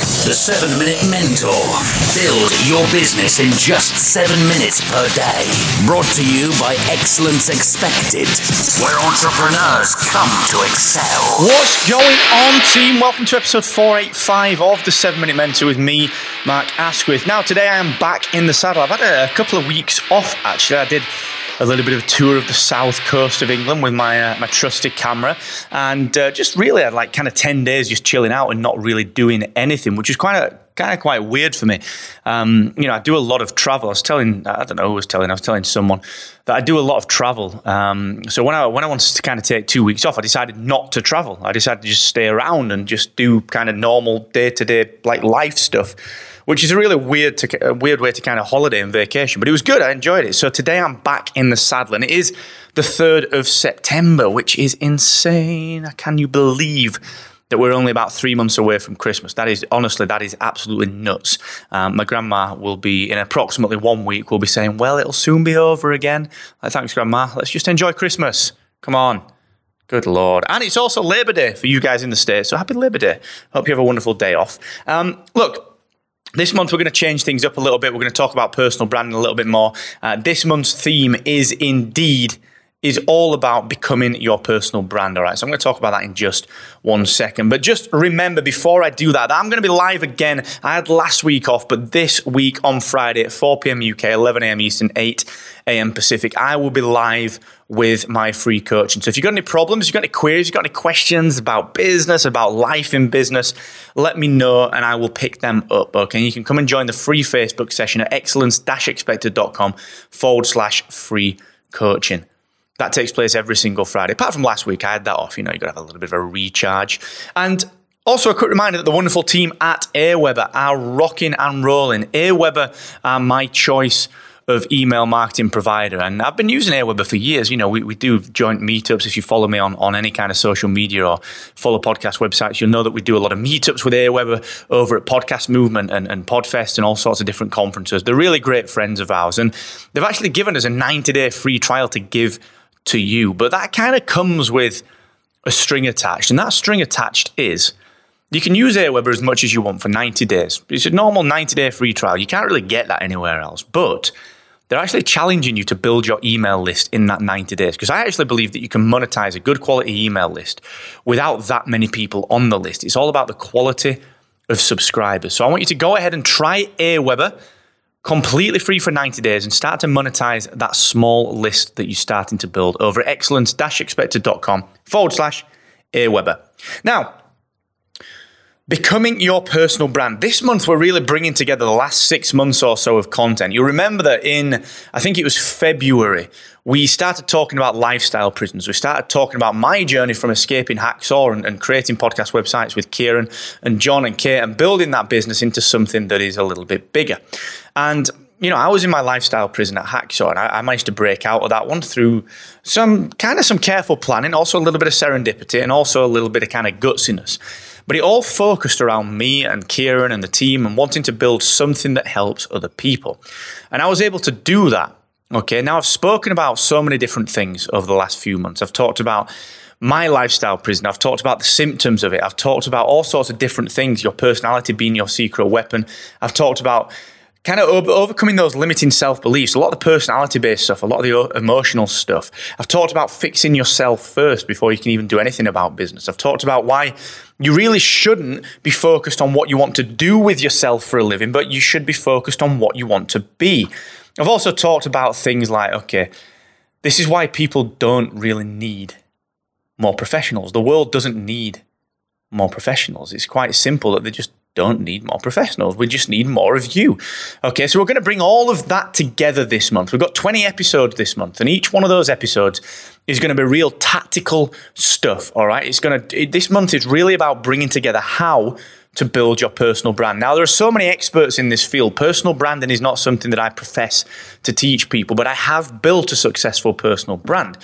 The 7 Minute Mentor. Build your business in just 7 minutes per day. Brought to you by Excellence Expected, where entrepreneurs come to excel. What's going on, team? Welcome to episode 485 of the 7 Minute Mentor with me, Mark Asquith. Now, today I am back in the saddle. I've had a couple of weeks off, actually. I did a little bit of a tour of the south coast of England with my uh, my trusted camera, and uh, just really had like kind of ten days just chilling out and not really doing anything, which is quite a kind of quite weird for me. Um, you know, I do a lot of travel. I was telling, I don't know who was telling, I was telling someone that I do a lot of travel. Um, so when I when I wanted to kind of take two weeks off, I decided not to travel. I decided to just stay around and just do kind of normal day to day like life stuff which is a really weird to, a weird way to kind of holiday and vacation. But it was good. I enjoyed it. So today I'm back in the saddle, and it is the third of September, which is insane. Can you believe? That we're only about three months away from Christmas. That is honestly, that is absolutely nuts. Um, my grandma will be in approximately one week. Will be saying, "Well, it'll soon be over again." Like, Thanks, Grandma. Let's just enjoy Christmas. Come on. Good Lord. And it's also Labor Day for you guys in the States. So happy Labor Day. Hope you have a wonderful day off. Um, look, this month, we're going to change things up a little bit. We're going to talk about personal branding a little bit more. Uh, this month's theme is indeed is all about becoming your personal brand. All right, so I'm going to talk about that in just one second. But just remember before I do that, I'm going to be live again. I had last week off, but this week on Friday at 4 p.m. UK, 11 a.m. Eastern, 8 a.m. Pacific, I will be live with my free coaching. So if you've got any problems, you've got any queries, you've got any questions about business, about life in business, let me know and I will pick them up. Okay, you can come and join the free Facebook session at excellence-expected.com forward slash free coaching. That takes place every single Friday. Apart from last week, I had that off. You know, you've got to have a little bit of a recharge. And also, a quick reminder that the wonderful team at Aweber are rocking and rolling. Aweber are my choice of email marketing provider. And I've been using Aweber for years. You know, we, we do joint meetups. If you follow me on, on any kind of social media or follow podcast websites, you'll know that we do a lot of meetups with Aweber over at Podcast Movement and, and Podfest and all sorts of different conferences. They're really great friends of ours. And they've actually given us a 90 day free trial to give to you. But that kind of comes with a string attached. And that string attached is you can use Aweber as much as you want for 90 days. It's a normal 90 day free trial. You can't really get that anywhere else. But they're actually challenging you to build your email list in that 90 days. Because I actually believe that you can monetize a good quality email list without that many people on the list. It's all about the quality of subscribers. So I want you to go ahead and try Aweber completely free for 90 days and start to monetize that small list that you're starting to build over at excellence-expected.com forward slash Aweber. Now, becoming your personal brand. This month, we're really bringing together the last six months or so of content. You'll remember that in, I think it was February, we started talking about lifestyle prisons. We started talking about my journey from escaping Hacksaw and, and creating podcast websites with Kieran and John and Kate and building that business into something that is a little bit bigger. And you know, I was in my lifestyle prison at Hacksaw, and I, I, managed to break out of that one through some kind of some careful planning, also a little bit of serendipity, and also a little bit of kind of gutsiness. But it all focused around me and Kieran and the team and wanting to build something that helps other people. And I was able to do that. Okay, now I've spoken about so many different things over the last few months. I've talked about my lifestyle prison. I've talked about the symptoms of it. I've talked about all sorts of different things, your personality being your secret weapon. I've talked about kind of overcoming those limiting self beliefs, a lot of the personality based stuff, a lot of the emotional stuff. I've talked about fixing yourself first before you can even do anything about business. I've talked about why you really shouldn't be focused on what you want to do with yourself for a living, but you should be focused on what you want to be. I've also talked about things like, okay, this is why people don't really need more professionals. The world doesn't need more professionals. It's quite simple that they just don't need more professionals. We just need more of you. Okay, so we're going to bring all of that together this month. We've got 20 episodes this month, and each one of those episodes is going to be real tactical stuff. All right, it's going to, this month is really about bringing together how to build your personal brand. Now, there are so many experts in this field. Personal branding is not something that I profess to teach people, but I have built a successful personal brand.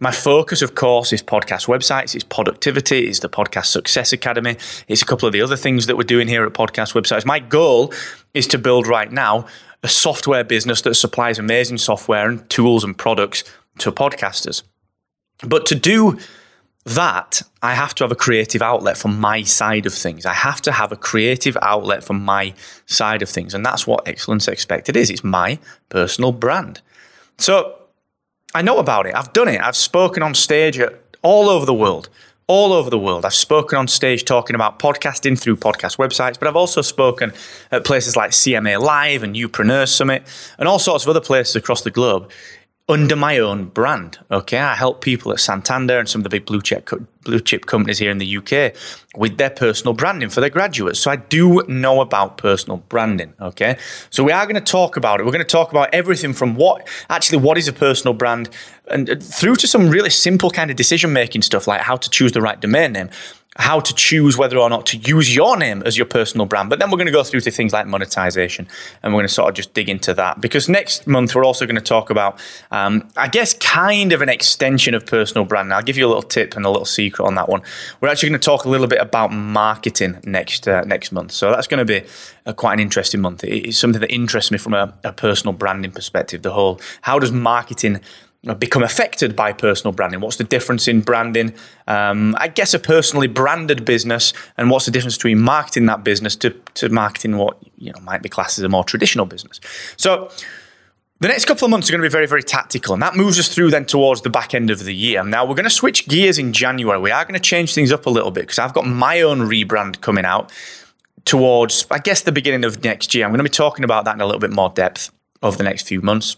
My focus, of course, is podcast websites, it's productivity, it's the Podcast Success Academy, it's a couple of the other things that we're doing here at Podcast Websites. My goal is to build right now a software business that supplies amazing software and tools and products to podcasters. But to do that, I have to have a creative outlet from my side of things. I have to have a creative outlet from my side of things. And that's what Excellence Expected is it's my personal brand. So I know about it. I've done it. I've spoken on stage all over the world. All over the world. I've spoken on stage talking about podcasting through podcast websites, but I've also spoken at places like CMA Live and Youpreneur Summit and all sorts of other places across the globe under my own brand. Okay, I help people at Santander and some of the big blue chip blue chip companies here in the UK with their personal branding for their graduates. So I do know about personal branding. Okay, so we are going to talk about it. We're going to talk about everything from what actually what is a personal brand and through to some really simple kind of decision making stuff like how to choose the right domain name how to choose whether or not to use your name as your personal brand. But then we're going to go through to things like monetization and we're going to sort of just dig into that. Because next month, we're also going to talk about, um, I guess, kind of an extension of personal brand. I'll give you a little tip and a little secret on that one. We're actually going to talk a little bit about marketing next uh, next month. So that's going to be a, quite an interesting month. It's something that interests me from a, a personal branding perspective. The whole, how does marketing become affected by personal branding? What's the difference in branding? Um, I guess a personally branded business, and what's the difference between marketing that business to, to marketing what you know might be classed as a more traditional business? So. The next couple of months are going to be very, very tactical, and that moves us through then towards the back end of the year. Now, we're going to switch gears in January. We are going to change things up a little bit because I've got my own rebrand coming out towards, I guess, the beginning of next year. I'm going to be talking about that in a little bit more depth over the next few months.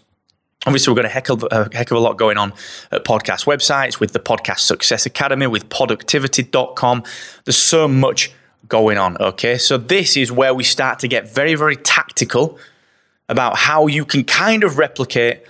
Obviously, we've got a heck, of, a heck of a lot going on at podcast websites with the Podcast Success Academy, with productivity.com. There's so much going on. Okay. So, this is where we start to get very, very tactical about how you can kind of replicate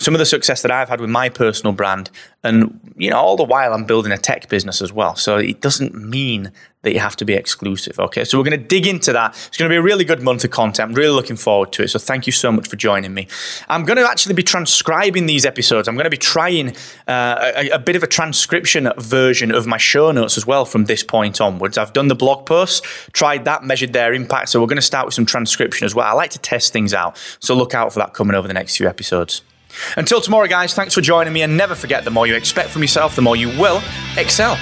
some of the success that I've had with my personal brand. And, you know, all the while I'm building a tech business as well. So, it doesn't mean that you have to be exclusive. Okay, so we're going to dig into that. It's going to be a really good month of content. I'm really looking forward to it. So thank you so much for joining me. I'm going to actually be transcribing these episodes. I'm going to be trying uh, a, a, bit of a transcription version of my show notes as well from this point onwards. I've done the blog posts, tried that, measured their impact. So we're going to start with some transcription as well. I like to test things out. So look out for that coming over the next few episodes. Until tomorrow, guys, thanks for joining me. And never forget the more you expect from yourself, the more you will excel.